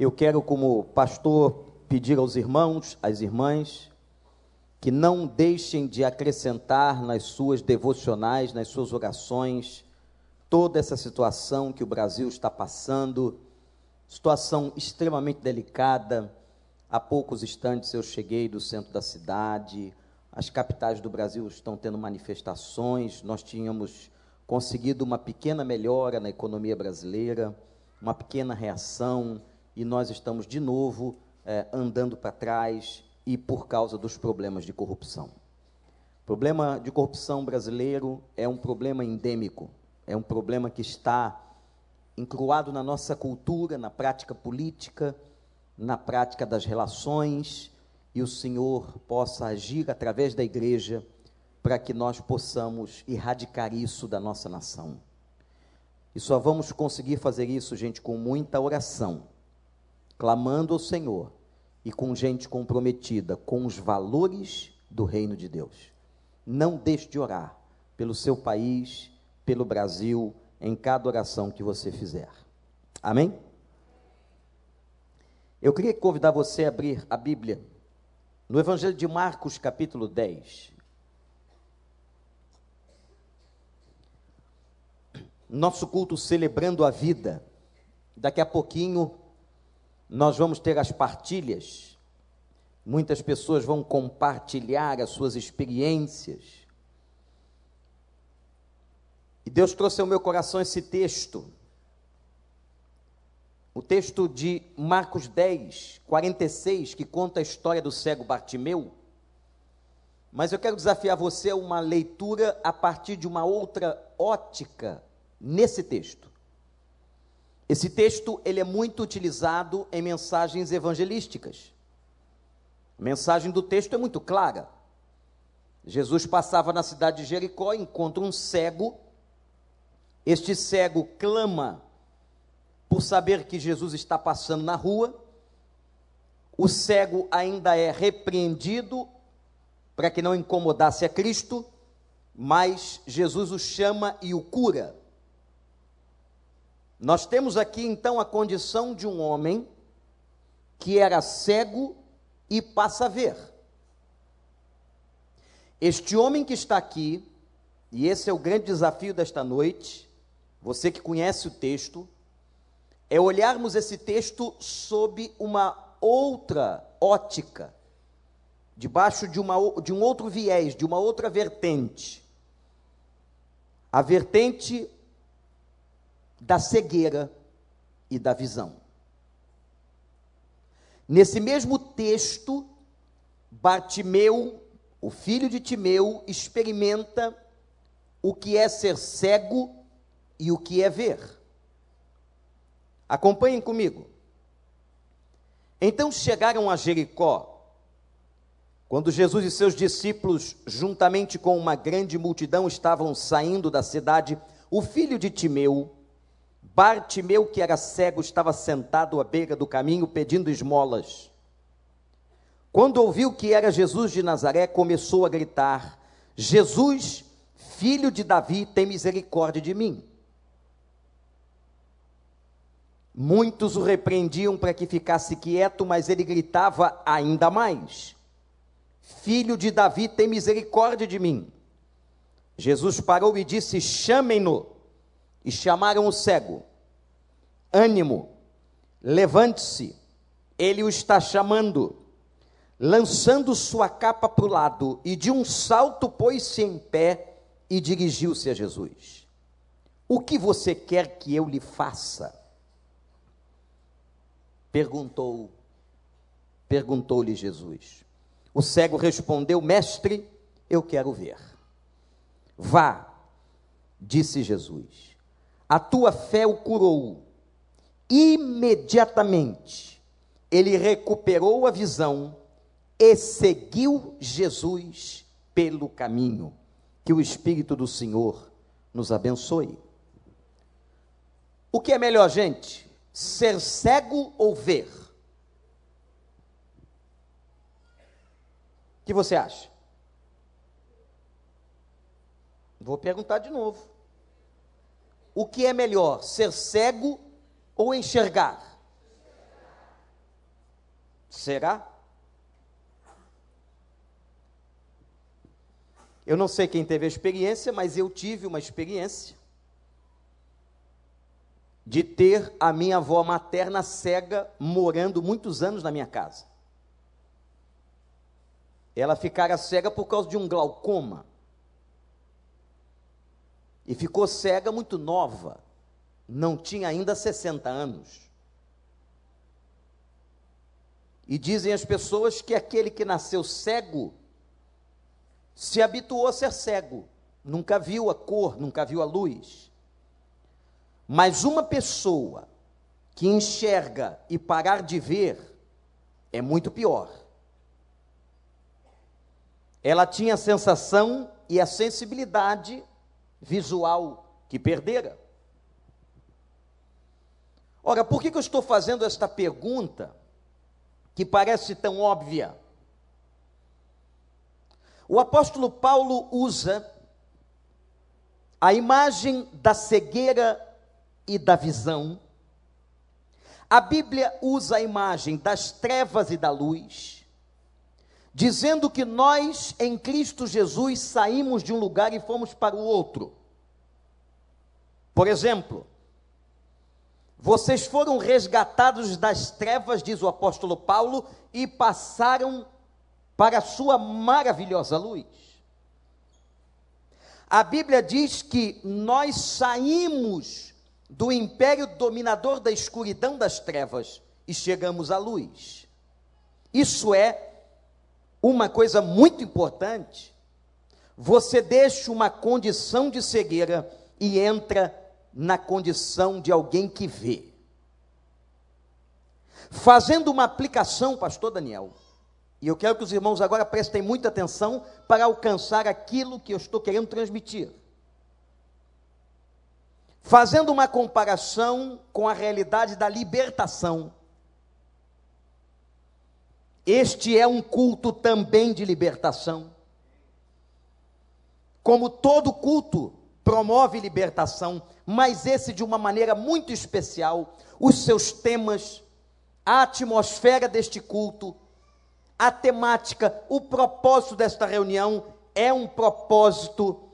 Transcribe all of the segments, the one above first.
Eu quero, como pastor, pedir aos irmãos, às irmãs, que não deixem de acrescentar nas suas devocionais, nas suas orações, toda essa situação que o Brasil está passando, situação extremamente delicada. Há poucos instantes eu cheguei do centro da cidade, as capitais do Brasil estão tendo manifestações, nós tínhamos conseguido uma pequena melhora na economia brasileira, uma pequena reação, e nós estamos de novo é, andando para trás e por causa dos problemas de corrupção. O problema de corrupção brasileiro é um problema endêmico, é um problema que está incruado na nossa cultura, na prática política, na prática das relações, e o Senhor possa agir através da igreja para que nós possamos erradicar isso da nossa nação. E só vamos conseguir fazer isso, gente, com muita oração, clamando ao Senhor e com gente comprometida com os valores do reino de Deus. Não deixe de orar pelo seu país, pelo Brasil, em cada oração que você fizer. Amém? Eu queria convidar você a abrir a Bíblia no Evangelho de Marcos, capítulo 10. Nosso culto celebrando a vida. Daqui a pouquinho nós vamos ter as partilhas. Muitas pessoas vão compartilhar as suas experiências. E Deus trouxe ao meu coração esse texto. O texto de Marcos 10, 46, que conta a história do cego Bartimeu. Mas eu quero desafiar você a uma leitura a partir de uma outra ótica nesse texto. Esse texto ele é muito utilizado em mensagens evangelísticas. A mensagem do texto é muito clara. Jesus passava na cidade de Jericó, encontra um cego. Este cego clama por saber que Jesus está passando na rua. O cego ainda é repreendido para que não incomodasse a Cristo, mas Jesus o chama e o cura. Nós temos aqui então a condição de um homem que era cego e passa a ver. Este homem que está aqui, e esse é o grande desafio desta noite, você que conhece o texto, é olharmos esse texto sob uma outra ótica, debaixo de, uma, de um outro viés, de uma outra vertente. A vertente da cegueira e da visão. Nesse mesmo texto, Bartimeu, o filho de Timeu, experimenta o que é ser cego e o que é ver. Acompanhem comigo. Então chegaram a Jericó. Quando Jesus e seus discípulos, juntamente com uma grande multidão, estavam saindo da cidade, o filho de Timeu, Bartimeu, que era cego, estava sentado à beira do caminho pedindo esmolas. Quando ouviu que era Jesus de Nazaré, começou a gritar: Jesus, filho de Davi, tem misericórdia de mim. Muitos o repreendiam para que ficasse quieto, mas ele gritava ainda mais: Filho de Davi, tem misericórdia de mim. Jesus parou e disse: Chamem-no. E chamaram o cego. Ânimo, levante-se, ele o está chamando. Lançando sua capa para o lado e de um salto pôs-se em pé e dirigiu-se a Jesus. O que você quer que eu lhe faça? Perguntou, perguntou-lhe Jesus. O cego respondeu: Mestre, eu quero ver. Vá, disse Jesus. A tua fé o curou imediatamente ele recuperou a visão e seguiu Jesus pelo caminho. Que o Espírito do Senhor nos abençoe. O que é melhor, gente? Ser cego ou ver? O que você acha? Vou perguntar de novo. O que é melhor, ser cego ou enxergar? Será? Eu não sei quem teve a experiência, mas eu tive uma experiência de ter a minha avó materna cega morando muitos anos na minha casa. Ela ficara cega por causa de um glaucoma. E ficou cega muito nova. Não tinha ainda 60 anos. E dizem as pessoas que aquele que nasceu cego se habituou a ser cego, nunca viu a cor, nunca viu a luz. Mas uma pessoa que enxerga e parar de ver é muito pior. Ela tinha a sensação e a sensibilidade visual que perdera. Ora, por que, que eu estou fazendo esta pergunta que parece tão óbvia? O apóstolo Paulo usa a imagem da cegueira e da visão. A Bíblia usa a imagem das trevas e da luz, dizendo que nós em Cristo Jesus saímos de um lugar e fomos para o outro. Por exemplo, vocês foram resgatados das trevas, diz o apóstolo Paulo, e passaram para a sua maravilhosa luz. A Bíblia diz que nós saímos do império dominador da escuridão das trevas e chegamos à luz. Isso é uma coisa muito importante. Você deixa uma condição de cegueira e entra na condição de alguém que vê. Fazendo uma aplicação, pastor Daniel, e eu quero que os irmãos agora prestem muita atenção para alcançar aquilo que eu estou querendo transmitir fazendo uma comparação com a realidade da libertação. Este é um culto também de libertação. Como todo culto promove libertação, mas esse de uma maneira muito especial, os seus temas, a atmosfera deste culto, a temática, o propósito desta reunião é um propósito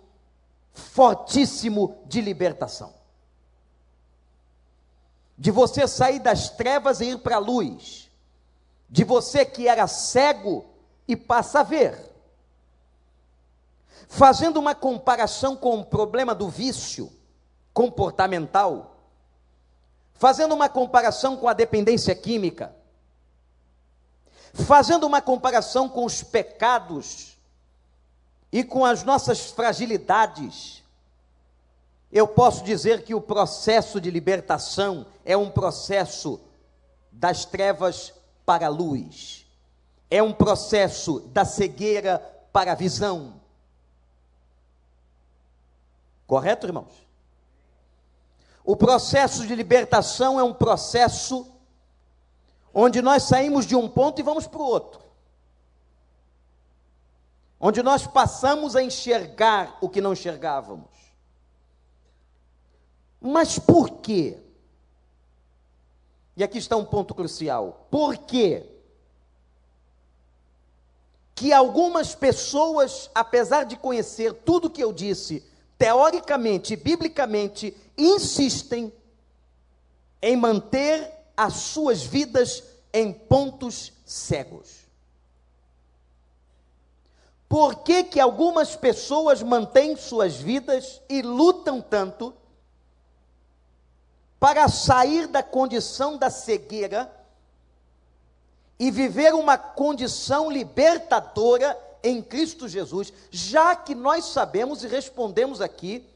fortíssimo de libertação de você sair das trevas e ir para a luz, de você que era cego e passa a ver. Fazendo uma comparação com o problema do vício comportamental, fazendo uma comparação com a dependência química, fazendo uma comparação com os pecados e com as nossas fragilidades, eu posso dizer que o processo de libertação é um processo das trevas para a luz, é um processo da cegueira para a visão. Correto, irmãos? O processo de libertação é um processo onde nós saímos de um ponto e vamos para o outro. Onde nós passamos a enxergar o que não enxergávamos. Mas por quê? E aqui está um ponto crucial. Por quê? Que algumas pessoas, apesar de conhecer tudo que eu disse, teoricamente e biblicamente, insistem em manter as suas vidas em pontos cegos. Por que, que algumas pessoas mantêm suas vidas e lutam tanto para sair da condição da cegueira e viver uma condição libertadora em Cristo Jesus, já que nós sabemos e respondemos aqui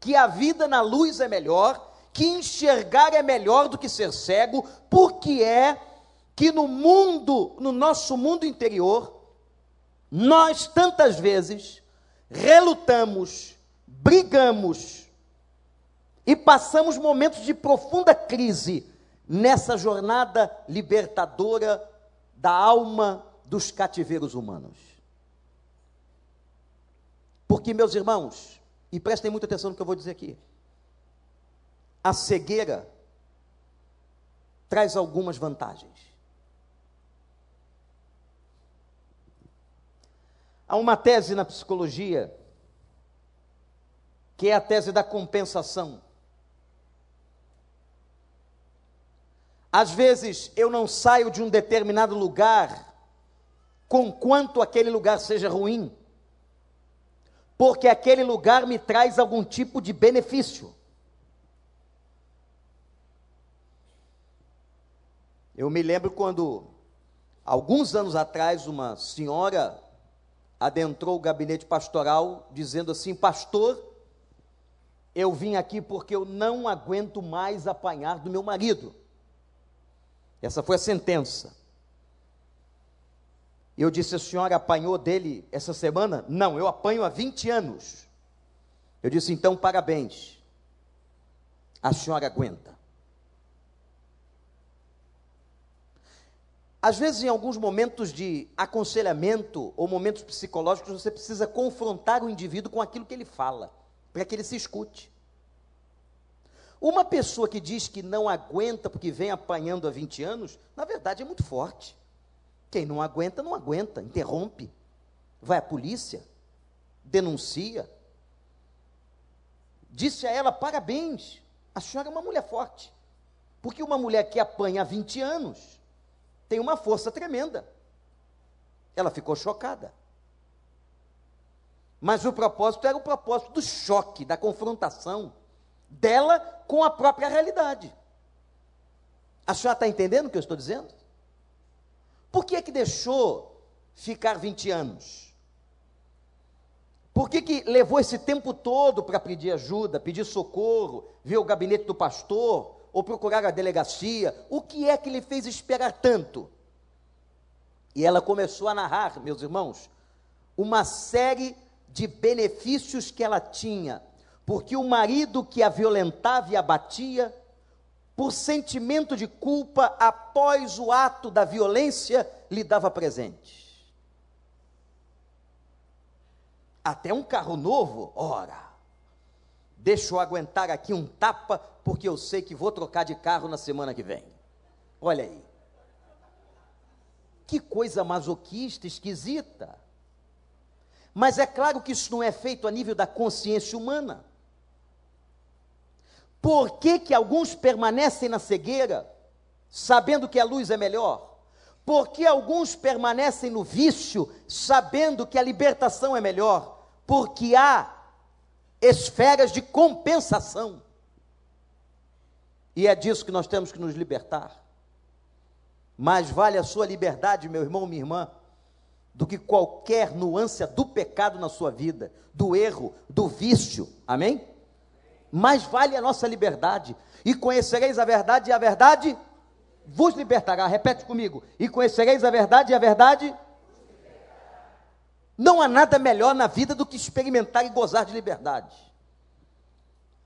que a vida na luz é melhor, que enxergar é melhor do que ser cego, porque é que no mundo, no nosso mundo interior, nós tantas vezes relutamos, brigamos, e passamos momentos de profunda crise nessa jornada libertadora da alma dos cativeiros humanos. Porque, meus irmãos, e prestem muita atenção no que eu vou dizer aqui, a cegueira traz algumas vantagens. Há uma tese na psicologia que é a tese da compensação. Às vezes eu não saio de um determinado lugar, com quanto aquele lugar seja ruim, porque aquele lugar me traz algum tipo de benefício. Eu me lembro quando, alguns anos atrás, uma senhora adentrou o gabinete pastoral dizendo assim: Pastor, eu vim aqui porque eu não aguento mais apanhar do meu marido. Essa foi a sentença. Eu disse: A senhora apanhou dele essa semana? Não, eu apanho há 20 anos. Eu disse: Então, parabéns. A senhora aguenta. Às vezes, em alguns momentos de aconselhamento ou momentos psicológicos, você precisa confrontar o indivíduo com aquilo que ele fala, para que ele se escute. Uma pessoa que diz que não aguenta porque vem apanhando há 20 anos, na verdade é muito forte. Quem não aguenta, não aguenta, interrompe, vai à polícia, denuncia. Disse a ela: parabéns, a senhora é uma mulher forte. Porque uma mulher que apanha há 20 anos, tem uma força tremenda. Ela ficou chocada. Mas o propósito era o propósito do choque, da confrontação dela com a própria realidade. A senhora está entendendo o que eu estou dizendo? Por que é que deixou ficar 20 anos? Por que, que levou esse tempo todo para pedir ajuda, pedir socorro, ver o gabinete do pastor, ou procurar a delegacia. O que é que lhe fez esperar tanto? E ela começou a narrar, meus irmãos, uma série de benefícios que ela tinha, porque o marido que a violentava e abatia, por sentimento de culpa, após o ato da violência, lhe dava presente. Até um carro novo, ora. Deixa eu aguentar aqui um tapa, porque eu sei que vou trocar de carro na semana que vem. Olha aí. Que coisa masoquista, esquisita. Mas é claro que isso não é feito a nível da consciência humana. Por que, que alguns permanecem na cegueira, sabendo que a luz é melhor? Por que alguns permanecem no vício, sabendo que a libertação é melhor? Porque há esferas de compensação. E é disso que nós temos que nos libertar. Mais vale a sua liberdade, meu irmão, minha irmã, do que qualquer nuance do pecado na sua vida, do erro, do vício. Amém? Mais vale a nossa liberdade. E conhecereis a verdade, e a verdade vos libertará. Repete comigo. E conhecereis a verdade, e a verdade não há nada melhor na vida do que experimentar e gozar de liberdade.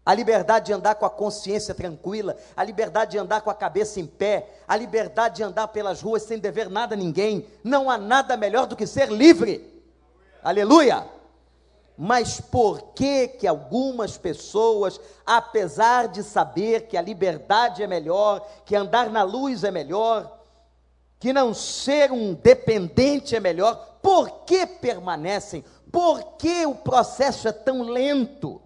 A liberdade de andar com a consciência tranquila, a liberdade de andar com a cabeça em pé, a liberdade de andar pelas ruas sem dever nada a ninguém. Não há nada melhor do que ser livre. Aleluia! Mas por que que algumas pessoas, apesar de saber que a liberdade é melhor, que andar na luz é melhor, que não ser um dependente é melhor, por que permanecem? Por que o processo é tão lento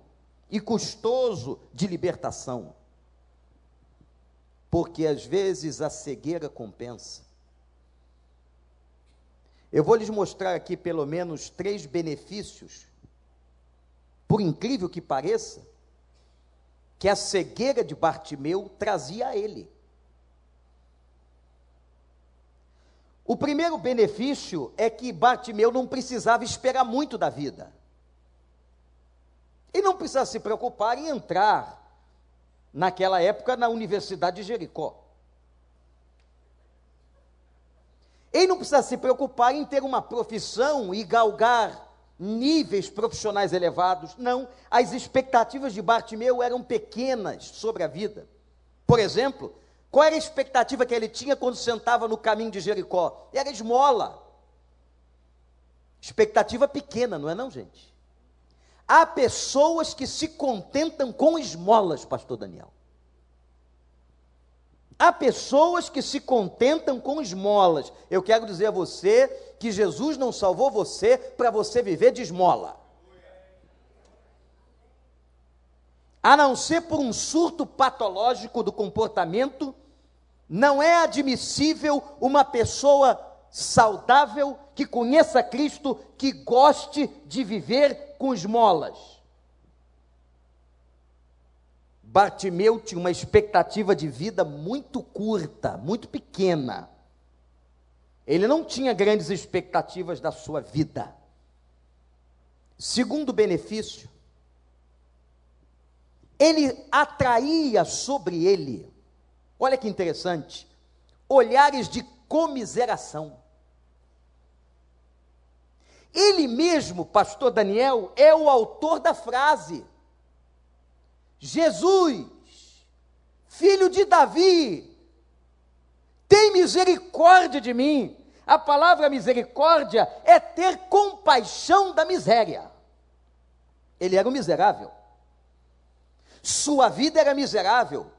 e custoso de libertação? Porque às vezes a cegueira compensa. Eu vou lhes mostrar aqui pelo menos três benefícios, por incrível que pareça, que a cegueira de Bartimeu trazia a ele. O primeiro benefício é que Bartimeu não precisava esperar muito da vida. E não precisava se preocupar em entrar, naquela época, na Universidade de Jericó. Ele não precisa se preocupar em ter uma profissão e galgar níveis profissionais elevados. Não, as expectativas de Bartimeu eram pequenas sobre a vida. Por exemplo, qual era a expectativa que ele tinha quando sentava no caminho de Jericó? Era esmola. Expectativa pequena, não é não, gente? Há pessoas que se contentam com esmolas, pastor Daniel. Há pessoas que se contentam com esmolas. Eu quero dizer a você que Jesus não salvou você para você viver de esmola. A não ser por um surto patológico do comportamento, não é admissível uma pessoa saudável que conheça Cristo, que goste de viver com esmolas. Bartimeu tinha uma expectativa de vida muito curta, muito pequena. Ele não tinha grandes expectativas da sua vida. Segundo benefício, ele atraía sobre ele, olha que interessante, olhares de comiseração. Ele mesmo, pastor Daniel, é o autor da frase. Jesus, filho de Davi, tem misericórdia de mim. A palavra misericórdia é ter compaixão da miséria. Ele era um miserável. Sua vida era miserável.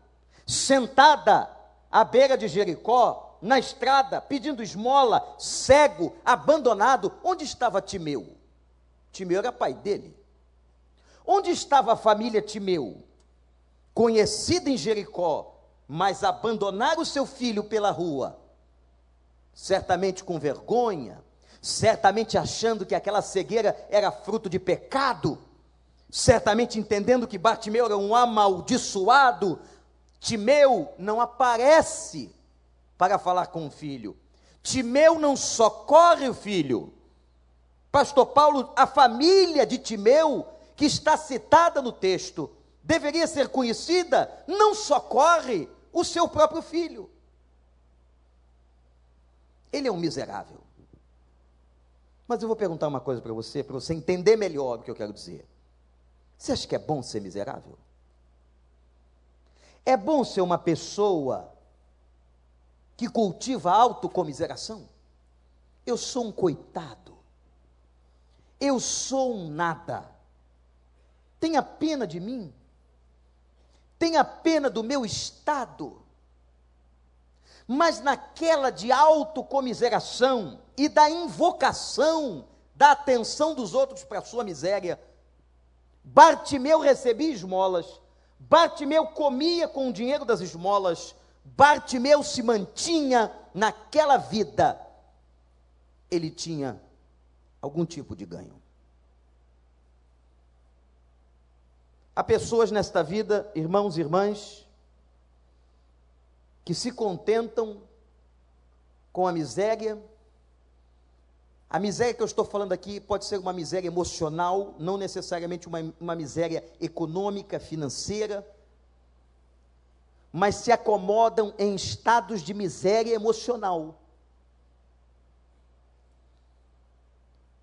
Sentada à beira de Jericó, na estrada, pedindo esmola, cego, abandonado. Onde estava Timeu? Timeu era pai dele. Onde estava a família Timeu? conhecida em Jericó, mas abandonar o seu filho pela rua, certamente com vergonha, certamente achando que aquela cegueira era fruto de pecado, certamente entendendo que Bartimeu era um amaldiçoado, Timeu não aparece para falar com o filho. Timeu não socorre o filho. Pastor Paulo, a família de Timeu, que está citada no texto, deveria ser conhecida, não socorre o seu próprio filho. Ele é um miserável. Mas eu vou perguntar uma coisa para você, para você entender melhor o que eu quero dizer. Você acha que é bom ser miserável? É bom ser uma pessoa que cultiva autocomiseração? Eu sou um coitado. Eu sou um nada. Tenha pena de mim? Tenha pena do meu estado, mas naquela de autocomiseração e da invocação da atenção dos outros para a sua miséria, Bartimeu recebia esmolas, Bartimeu comia com o dinheiro das esmolas, Bartimeu se mantinha naquela vida, ele tinha algum tipo de ganho. Há pessoas nesta vida, irmãos e irmãs, que se contentam com a miséria. A miséria que eu estou falando aqui pode ser uma miséria emocional, não necessariamente uma, uma miséria econômica, financeira, mas se acomodam em estados de miséria emocional.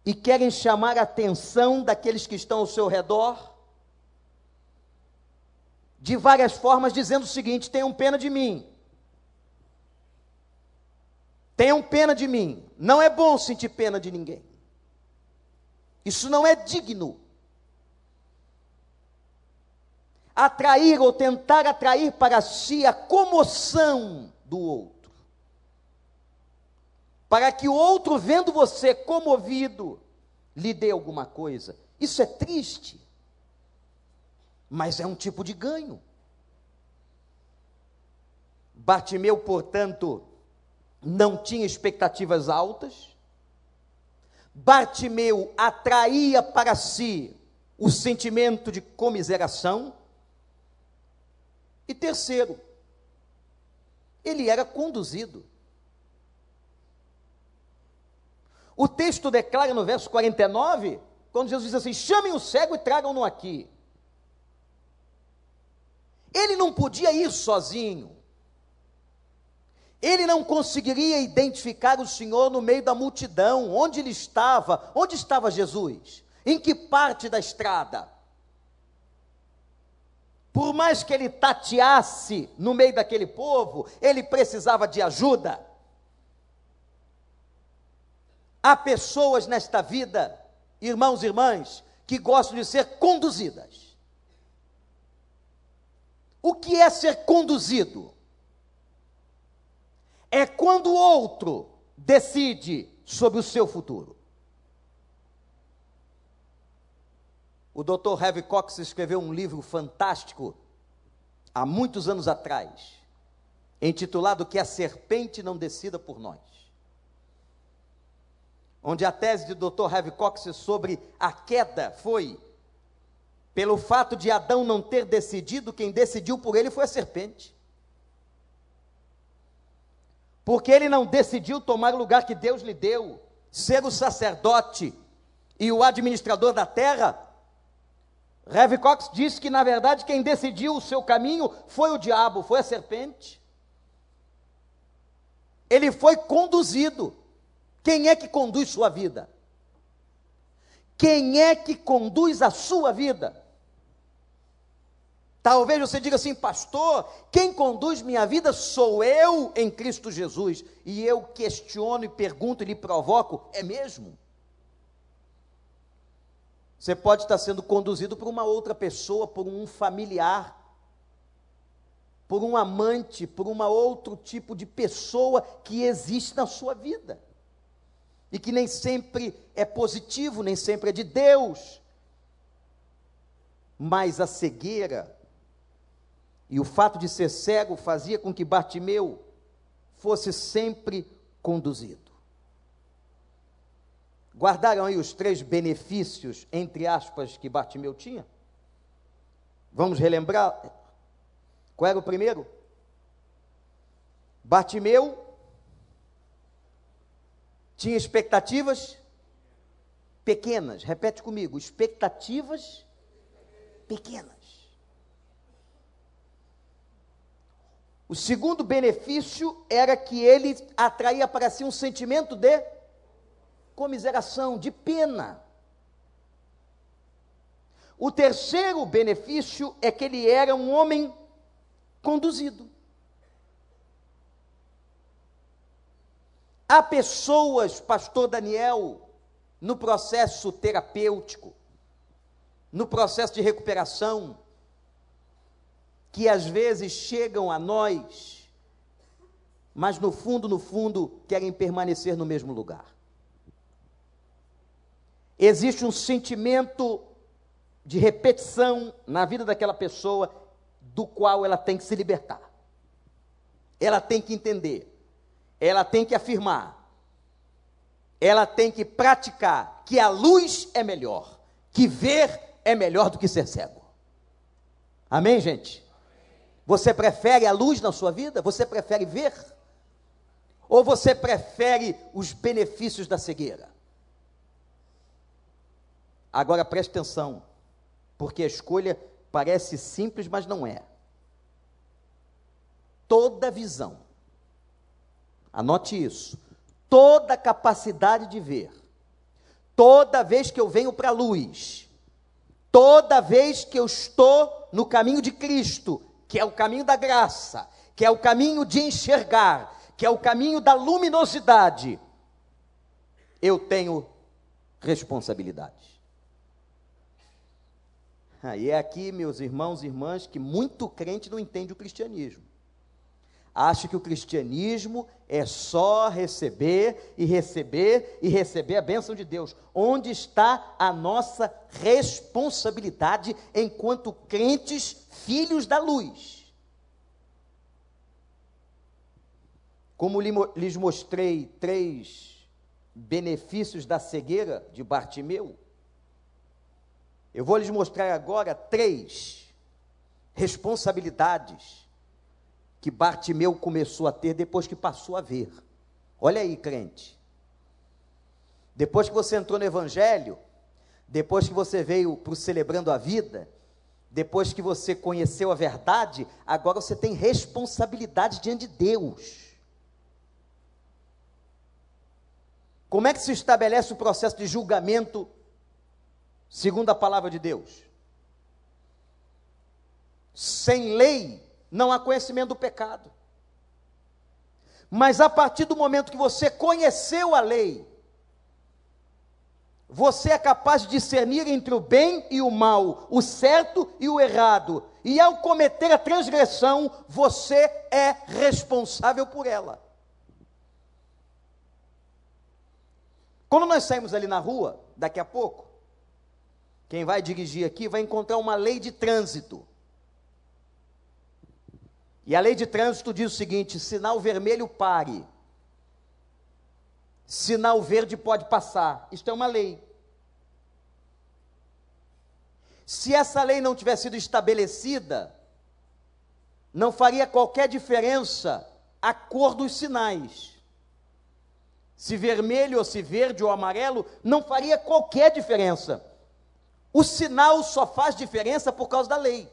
E querem chamar a atenção daqueles que estão ao seu redor de várias formas, dizendo o seguinte: tenham pena de mim. Tenham pena de mim. Não é bom sentir pena de ninguém. Isso não é digno. Atrair ou tentar atrair para si a comoção do outro. Para que o outro, vendo você comovido, lhe dê alguma coisa. Isso é triste mas é um tipo de ganho. Bartimeu, portanto, não tinha expectativas altas. Bartimeu atraía para si o sentimento de comiseração. E terceiro, ele era conduzido. O texto declara no verso 49, quando Jesus diz assim: chamem o cego e tragam-no aqui. Ele não podia ir sozinho. Ele não conseguiria identificar o Senhor no meio da multidão, onde ele estava, onde estava Jesus, em que parte da estrada. Por mais que ele tateasse no meio daquele povo, ele precisava de ajuda. Há pessoas nesta vida, irmãos e irmãs, que gostam de ser conduzidas. O que é ser conduzido? é quando o outro decide sobre o seu futuro. O Dr. Heavy Cox escreveu um livro fantástico há muitos anos atrás, intitulado Que a Serpente Não Decida por Nós. Onde a tese de Dr. Heavy Cox sobre a queda foi: pelo fato de Adão não ter decidido, quem decidiu por ele foi a serpente. Porque ele não decidiu tomar o lugar que Deus lhe deu, ser o sacerdote e o administrador da terra, Rev Cox disse que, na verdade, quem decidiu o seu caminho foi o diabo, foi a serpente. Ele foi conduzido. Quem é que conduz sua vida? Quem é que conduz a sua vida? Talvez você diga assim, pastor, quem conduz minha vida sou eu em Cristo Jesus. E eu questiono e pergunto e lhe provoco, é mesmo? Você pode estar sendo conduzido por uma outra pessoa, por um familiar, por um amante, por um outro tipo de pessoa que existe na sua vida. E que nem sempre é positivo, nem sempre é de Deus. Mas a cegueira e o fato de ser cego fazia com que Bartimeu fosse sempre conduzido. Guardaram aí os três benefícios, entre aspas, que Bartimeu tinha? Vamos relembrar? Qual era o primeiro? Bartimeu tinha expectativas pequenas. Repete comigo: expectativas pequenas. O segundo benefício era que ele atraía para si um sentimento de comiseração, de pena. O terceiro benefício é que ele era um homem conduzido. Há pessoas, pastor Daniel, no processo terapêutico, no processo de recuperação, que às vezes chegam a nós, mas no fundo, no fundo, querem permanecer no mesmo lugar existe um sentimento de repetição na vida daquela pessoa, do qual ela tem que se libertar. Ela tem que entender, ela tem que afirmar, ela tem que praticar que a luz é melhor, que ver é melhor do que ser cego. Amém, gente? Você prefere a luz na sua vida? Você prefere ver? Ou você prefere os benefícios da cegueira? Agora preste atenção, porque a escolha parece simples, mas não é. Toda visão, anote isso, toda capacidade de ver, toda vez que eu venho para a luz, toda vez que eu estou no caminho de Cristo, que é o caminho da graça, que é o caminho de enxergar, que é o caminho da luminosidade, eu tenho responsabilidade. E é aqui, meus irmãos e irmãs, que muito crente não entende o cristianismo. Acha que o cristianismo é só receber e receber e receber a bênção de Deus. Onde está a nossa responsabilidade enquanto crentes, filhos da luz? Como lhes mostrei três benefícios da cegueira de Bartimeu, eu vou lhes mostrar agora três responsabilidades que Bartimeu começou a ter depois que passou a ver. Olha aí, crente. Depois que você entrou no Evangelho, depois que você veio para o Celebrando a Vida, depois que você conheceu a verdade, agora você tem responsabilidade diante de Deus. Como é que se estabelece o processo de julgamento segundo a palavra de Deus. Sem lei não há conhecimento do pecado. Mas a partir do momento que você conheceu a lei, você é capaz de discernir entre o bem e o mal, o certo e o errado. E ao cometer a transgressão, você é responsável por ela. Quando nós saímos ali na rua, daqui a pouco, quem vai dirigir aqui vai encontrar uma lei de trânsito. E a lei de trânsito diz o seguinte: sinal vermelho pare. Sinal verde pode passar. Isto é uma lei. Se essa lei não tivesse sido estabelecida, não faria qualquer diferença a cor dos sinais. Se vermelho ou se verde ou amarelo, não faria qualquer diferença. O sinal só faz diferença por causa da lei.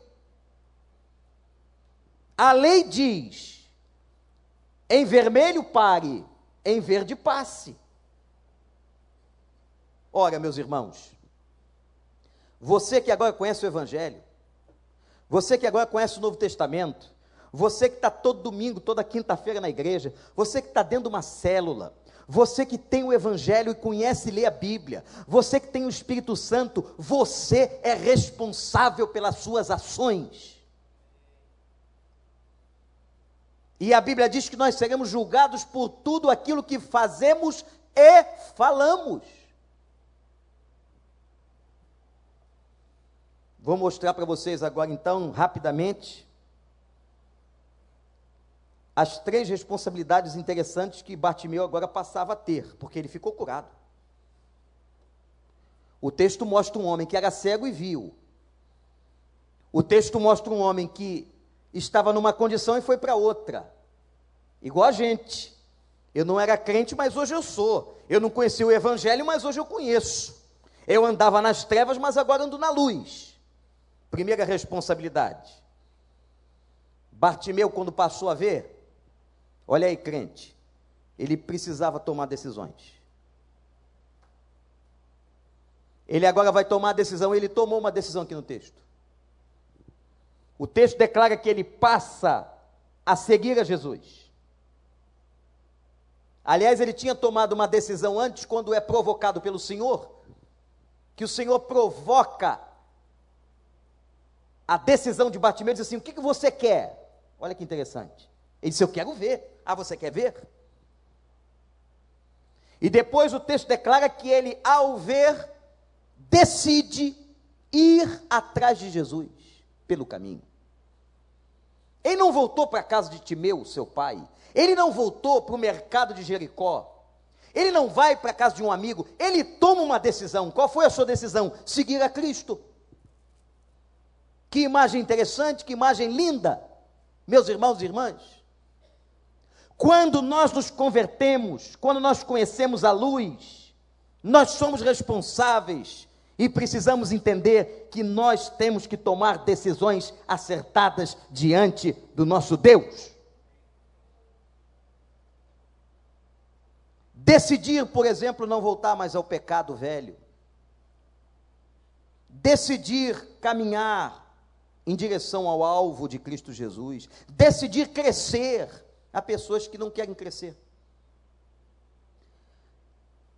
A lei diz: em vermelho pare, em verde passe. Ora, meus irmãos, você que agora conhece o Evangelho, você que agora conhece o Novo Testamento, você que está todo domingo, toda quinta-feira na igreja, você que está dentro de uma célula, você que tem o Evangelho e conhece e lê a Bíblia, você que tem o Espírito Santo, você é responsável pelas suas ações. E a Bíblia diz que nós seremos julgados por tudo aquilo que fazemos e falamos. Vou mostrar para vocês agora, então, rapidamente, as três responsabilidades interessantes que Bartimeu agora passava a ter, porque ele ficou curado. O texto mostra um homem que era cego e viu. O texto mostra um homem que estava numa condição e foi para outra. Igual a gente. Eu não era crente, mas hoje eu sou. Eu não conhecia o evangelho, mas hoje eu conheço. Eu andava nas trevas, mas agora ando na luz. Primeira responsabilidade. Bartimeu, quando passou a ver, Olha aí, crente. Ele precisava tomar decisões. Ele agora vai tomar a decisão, ele tomou uma decisão aqui no texto. O texto declara que ele passa a seguir a Jesus. Aliás, ele tinha tomado uma decisão antes, quando é provocado pelo Senhor, que o Senhor provoca a decisão de Bartimeu, diz assim: O que, que você quer? Olha que interessante. Ele disse: Eu quero ver. Ah, você quer ver? E depois o texto declara que ele, ao ver, decide ir atrás de Jesus pelo caminho. Ele não voltou para a casa de Timeu, seu pai. Ele não voltou para o mercado de Jericó. Ele não vai para a casa de um amigo. Ele toma uma decisão. Qual foi a sua decisão? Seguir a Cristo. Que imagem interessante, que imagem linda, meus irmãos e irmãs. Quando nós nos convertemos, quando nós conhecemos a luz, nós somos responsáveis e precisamos entender que nós temos que tomar decisões acertadas diante do nosso Deus. Decidir, por exemplo, não voltar mais ao pecado velho. Decidir caminhar em direção ao alvo de Cristo Jesus. Decidir crescer Há pessoas que não querem crescer.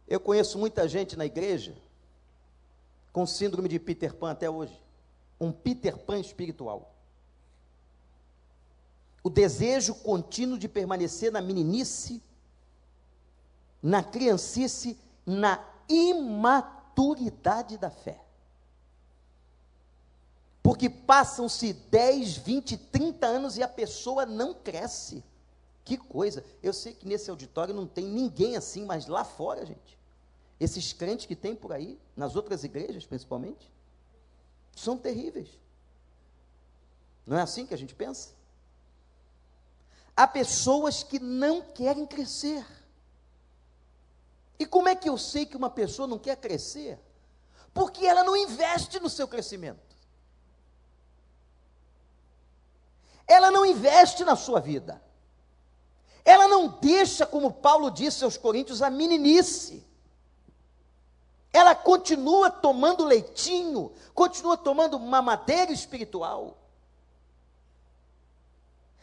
Eu conheço muita gente na igreja com síndrome de Peter Pan até hoje. Um Peter Pan espiritual. O desejo contínuo de permanecer na meninice, na criancice, na imaturidade da fé. Porque passam-se 10, 20, 30 anos e a pessoa não cresce. Que coisa! Eu sei que nesse auditório não tem ninguém assim, mas lá fora, gente, esses crentes que tem por aí, nas outras igrejas principalmente, são terríveis. Não é assim que a gente pensa? Há pessoas que não querem crescer. E como é que eu sei que uma pessoa não quer crescer? Porque ela não investe no seu crescimento. Ela não investe na sua vida. Ela não deixa, como Paulo disse aos Coríntios, a meninice. Ela continua tomando leitinho, continua tomando mamadeira espiritual.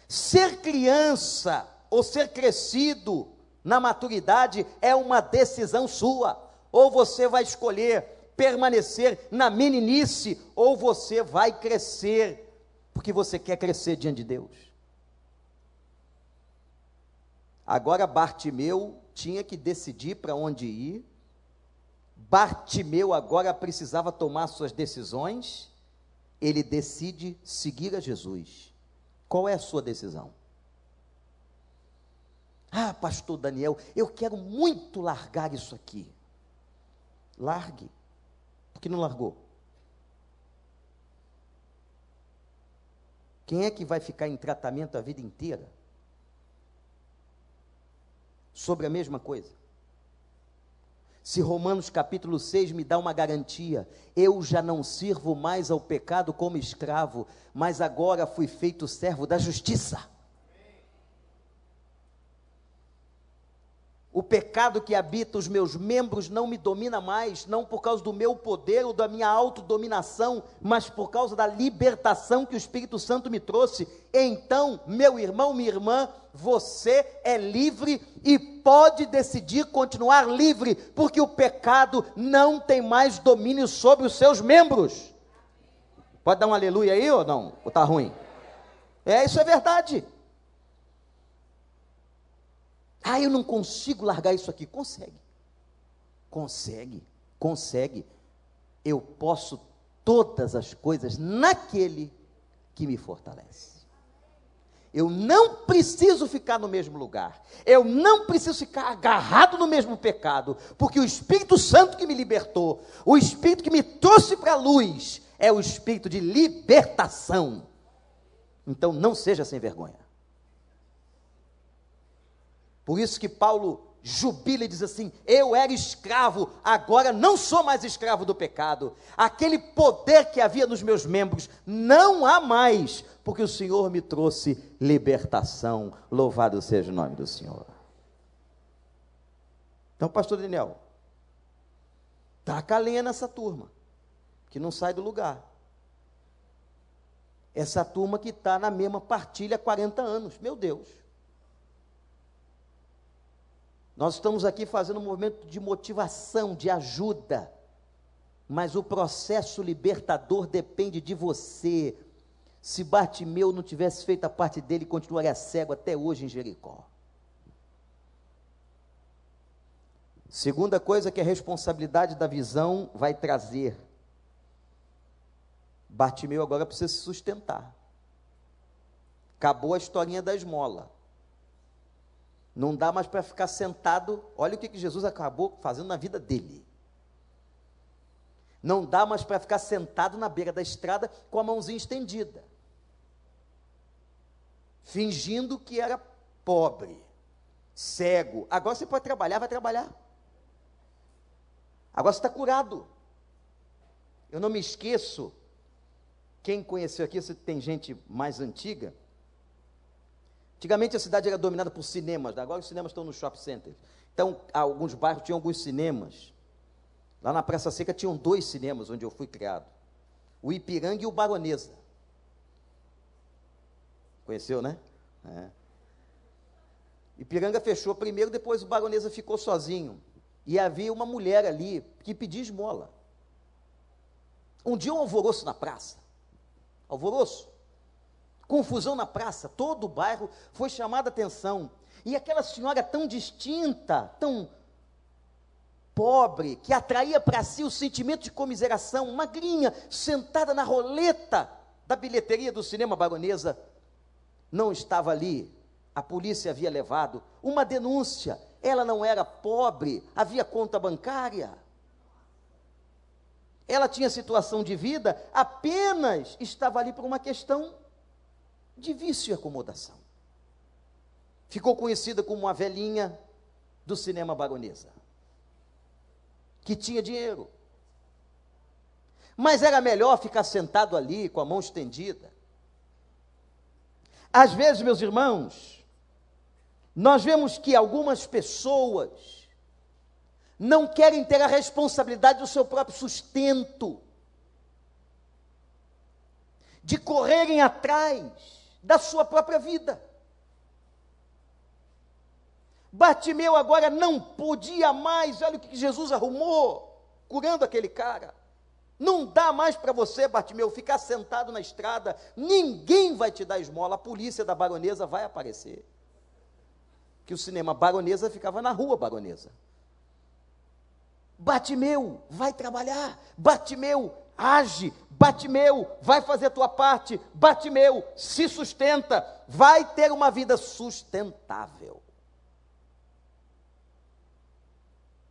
Ser criança ou ser crescido na maturidade é uma decisão sua. Ou você vai escolher permanecer na meninice, ou você vai crescer, porque você quer crescer diante de Deus. Agora Bartimeu tinha que decidir para onde ir Bartimeu agora precisava tomar suas decisões, ele decide seguir a Jesus. Qual é a sua decisão? Ah, pastor Daniel, eu quero muito largar isso aqui. Largue. Por que não largou? Quem é que vai ficar em tratamento a vida inteira? Sobre a mesma coisa. Se Romanos capítulo 6 me dá uma garantia, eu já não sirvo mais ao pecado como escravo, mas agora fui feito servo da justiça. O pecado que habita os meus membros não me domina mais, não por causa do meu poder ou da minha autodominação, mas por causa da libertação que o Espírito Santo me trouxe. Então, meu irmão, minha irmã, você é livre e pode decidir continuar livre, porque o pecado não tem mais domínio sobre os seus membros. Pode dar um aleluia aí ou não? Ou está ruim? É, isso é verdade. Ah, eu não consigo largar isso aqui. Consegue. Consegue. Consegue. Eu posso todas as coisas naquele que me fortalece. Eu não preciso ficar no mesmo lugar. Eu não preciso ficar agarrado no mesmo pecado, porque o Espírito Santo que me libertou, o Espírito que me trouxe para a luz, é o Espírito de libertação. Então não seja sem vergonha. Por isso que Paulo jubila e diz assim: Eu era escravo, agora não sou mais escravo do pecado. Aquele poder que havia nos meus membros não há mais, porque o Senhor me trouxe libertação. Louvado seja o nome do Senhor. Então, pastor Daniel, taca a lenha nessa turma, que não sai do lugar. Essa turma que está na mesma partilha há 40 anos, meu Deus. Nós estamos aqui fazendo um movimento de motivação, de ajuda, mas o processo libertador depende de você. Se Bartimeu não tivesse feito a parte dele, continuaria cego até hoje em Jericó. Segunda coisa que a responsabilidade da visão vai trazer. Bartimeu agora precisa se sustentar. Acabou a historinha da esmola. Não dá mais para ficar sentado. Olha o que, que Jesus acabou fazendo na vida dele. Não dá mais para ficar sentado na beira da estrada com a mãozinha estendida, fingindo que era pobre, cego. Agora você pode trabalhar, vai trabalhar. Agora você está curado. Eu não me esqueço. Quem conheceu aqui, se tem gente mais antiga, Antigamente a cidade era dominada por cinemas, né? agora os cinemas estão no shopping center. Então, alguns bairros tinham alguns cinemas. Lá na Praça Seca tinham dois cinemas onde eu fui criado: o Ipiranga e o Baronesa. Conheceu, né? É. Ipiranga fechou primeiro, depois o Baronesa ficou sozinho. E havia uma mulher ali que pedia esmola. Um dia um alvoroço na praça. Alvoroço confusão na praça, todo o bairro foi chamado a atenção. E aquela senhora tão distinta, tão pobre, que atraía para si o sentimento de comiseração, magrinha, sentada na roleta da bilheteria do cinema baronesa, não estava ali. A polícia havia levado uma denúncia. Ela não era pobre, havia conta bancária. Ela tinha situação de vida, apenas estava ali por uma questão de vício e acomodação. Ficou conhecida como uma velhinha do cinema baronesa, que tinha dinheiro. Mas era melhor ficar sentado ali com a mão estendida. Às vezes, meus irmãos, nós vemos que algumas pessoas não querem ter a responsabilidade do seu próprio sustento, de correrem atrás da sua própria vida. Bartimeu agora não podia mais, olha o que Jesus arrumou, curando aquele cara. Não dá mais para você, Bartimeu, ficar sentado na estrada, ninguém vai te dar esmola, a polícia da baronesa vai aparecer. Que o cinema baronesa ficava na rua baronesa. Batimeu, vai trabalhar. Batimeu, age. Batimeu, vai fazer a tua parte. Batimeu, se sustenta. Vai ter uma vida sustentável.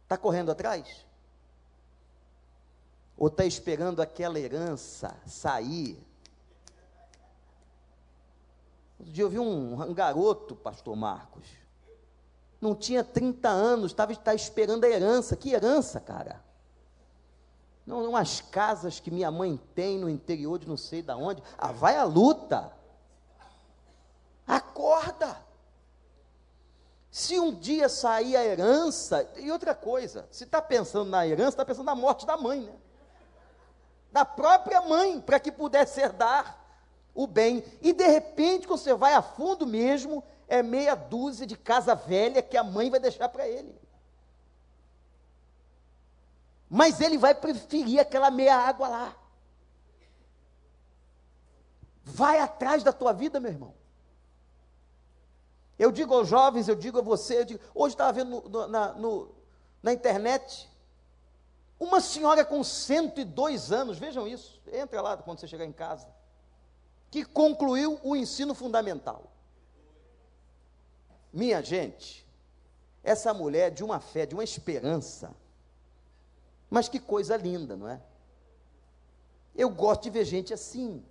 Está correndo atrás? Ou está esperando aquela herança sair? Outro dia eu vi um, um garoto, pastor Marcos, não tinha 30 anos, estava tá esperando a herança. Que herança, cara? Não, umas casas que minha mãe tem no interior de não sei da onde. Ah, vai à luta. Acorda. Se um dia sair a herança, e outra coisa, se está pensando na herança, está pensando na morte da mãe, né? Da própria mãe, para que pudesse herdar o bem. E de repente, quando você vai a fundo mesmo, é meia dúzia de casa velha que a mãe vai deixar para ele. Mas ele vai preferir aquela meia água lá. Vai atrás da tua vida, meu irmão. Eu digo aos jovens, eu digo a você, digo, hoje estava vendo no, na, no, na internet, uma senhora com 102 anos, vejam isso, entra lá quando você chegar em casa, que concluiu o ensino fundamental. Minha gente, essa mulher de uma fé, de uma esperança, mas que coisa linda, não é? Eu gosto de ver gente assim,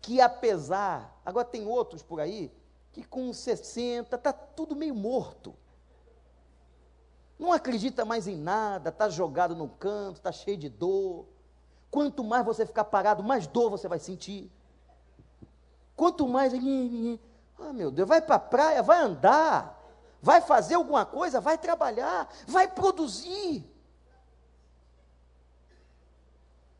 que apesar, agora tem outros por aí, que com 60 está tudo meio morto. Não acredita mais em nada, está jogado no canto, está cheio de dor. Quanto mais você ficar parado, mais dor você vai sentir. Quanto mais. Ah, meu Deus, vai para a praia, vai andar, vai fazer alguma coisa, vai trabalhar, vai produzir.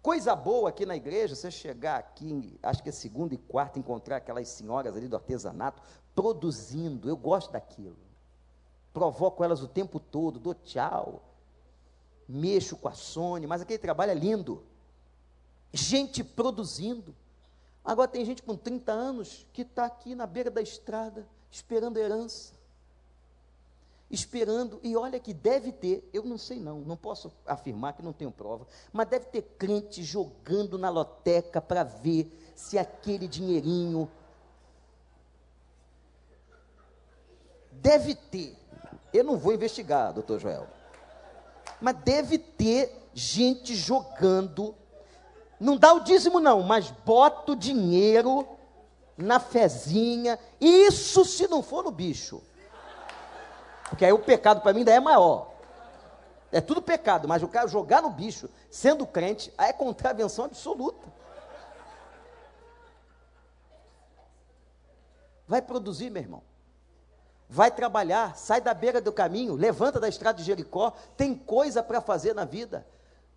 Coisa boa aqui na igreja, você chegar aqui, acho que é segunda e quarta, encontrar aquelas senhoras ali do artesanato produzindo. Eu gosto daquilo. Provoco elas o tempo todo, dou tchau. Mexo com a Sônia, mas aquele trabalho é lindo. Gente produzindo. Agora tem gente com 30 anos que está aqui na beira da estrada, esperando herança. Esperando, e olha que deve ter, eu não sei não, não posso afirmar que não tenho prova, mas deve ter crente jogando na loteca para ver se aquele dinheirinho. Deve ter, eu não vou investigar, doutor Joel, mas deve ter gente jogando não dá o dízimo, não, mas bota o dinheiro na fezinha. Isso se não for no bicho. Porque aí o pecado para mim ainda é maior. É tudo pecado, mas o cara jogar no bicho, sendo crente, aí é contravenção absoluta. Vai produzir, meu irmão. Vai trabalhar, sai da beira do caminho, levanta da estrada de Jericó, tem coisa para fazer na vida.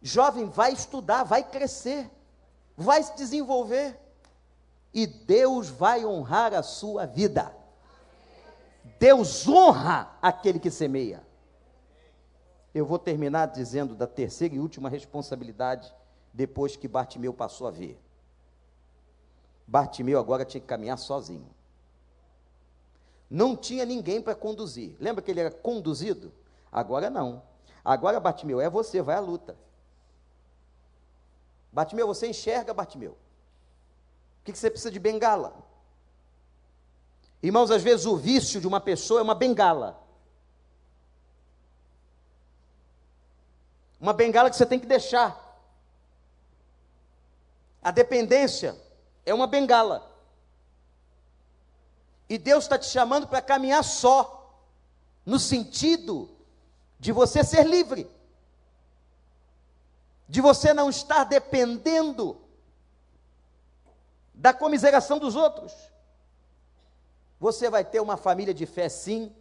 Jovem, vai estudar, vai crescer, vai se desenvolver e Deus vai honrar a sua vida. Deus honra aquele que semeia. Eu vou terminar dizendo da terceira e última responsabilidade depois que Bartimeu passou a ver. Bartimeu agora tinha que caminhar sozinho. Não tinha ninguém para conduzir. Lembra que ele era conduzido? Agora não. Agora Bartimeu é você, vai à luta. Bartimeu, você enxerga, Bartimeu? O que, que você precisa de bengala? Irmãos, às vezes o vício de uma pessoa é uma bengala. Uma bengala que você tem que deixar. A dependência é uma bengala. E Deus está te chamando para caminhar só, no sentido de você ser livre de você não estar dependendo da comiseração dos outros. Você vai ter uma família de fé, sim,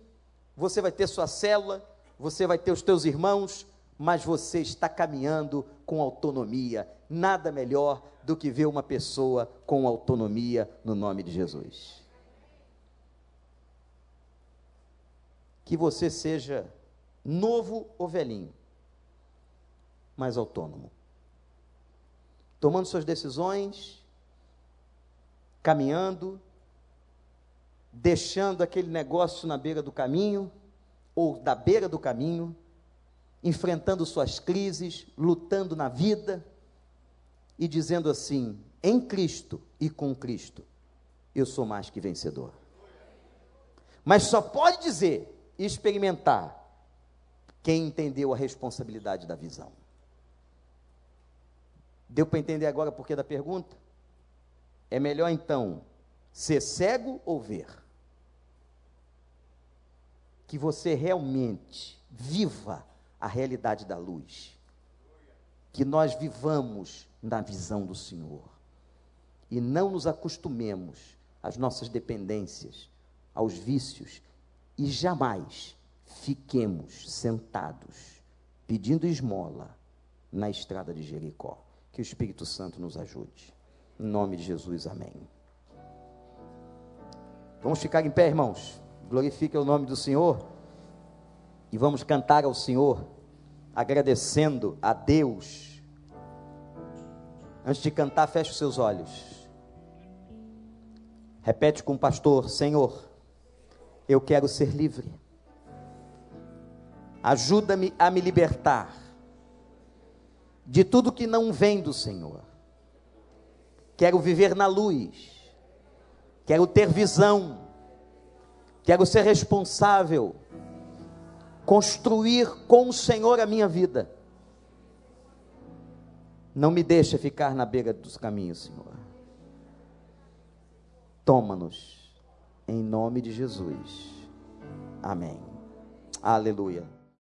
você vai ter sua célula, você vai ter os teus irmãos, mas você está caminhando com autonomia. Nada melhor do que ver uma pessoa com autonomia no nome de Jesus. Que você seja novo ou velhinho mais autônomo. Tomando suas decisões, caminhando, deixando aquele negócio na beira do caminho, ou da beira do caminho, enfrentando suas crises, lutando na vida e dizendo assim: em Cristo e com Cristo, eu sou mais que vencedor. Mas só pode dizer e experimentar quem entendeu a responsabilidade da visão. Deu para entender agora por que da pergunta? É melhor então ser cego ou ver? Que você realmente viva a realidade da luz. Que nós vivamos na visão do Senhor. E não nos acostumemos às nossas dependências, aos vícios, e jamais fiquemos sentados pedindo esmola na estrada de Jericó. Que o Espírito Santo nos ajude. Em nome de Jesus, amém. Vamos ficar em pé, irmãos. Glorifique o nome do Senhor. E vamos cantar ao Senhor, agradecendo a Deus. Antes de cantar, feche os seus olhos. Repete com o pastor: Senhor, eu quero ser livre. Ajuda-me a me libertar de tudo que não vem do Senhor. Quero viver na luz. Quero ter visão. Quero ser responsável. Construir com o Senhor a minha vida. Não me deixe ficar na beira dos caminhos, Senhor. Toma-nos em nome de Jesus. Amém. Aleluia.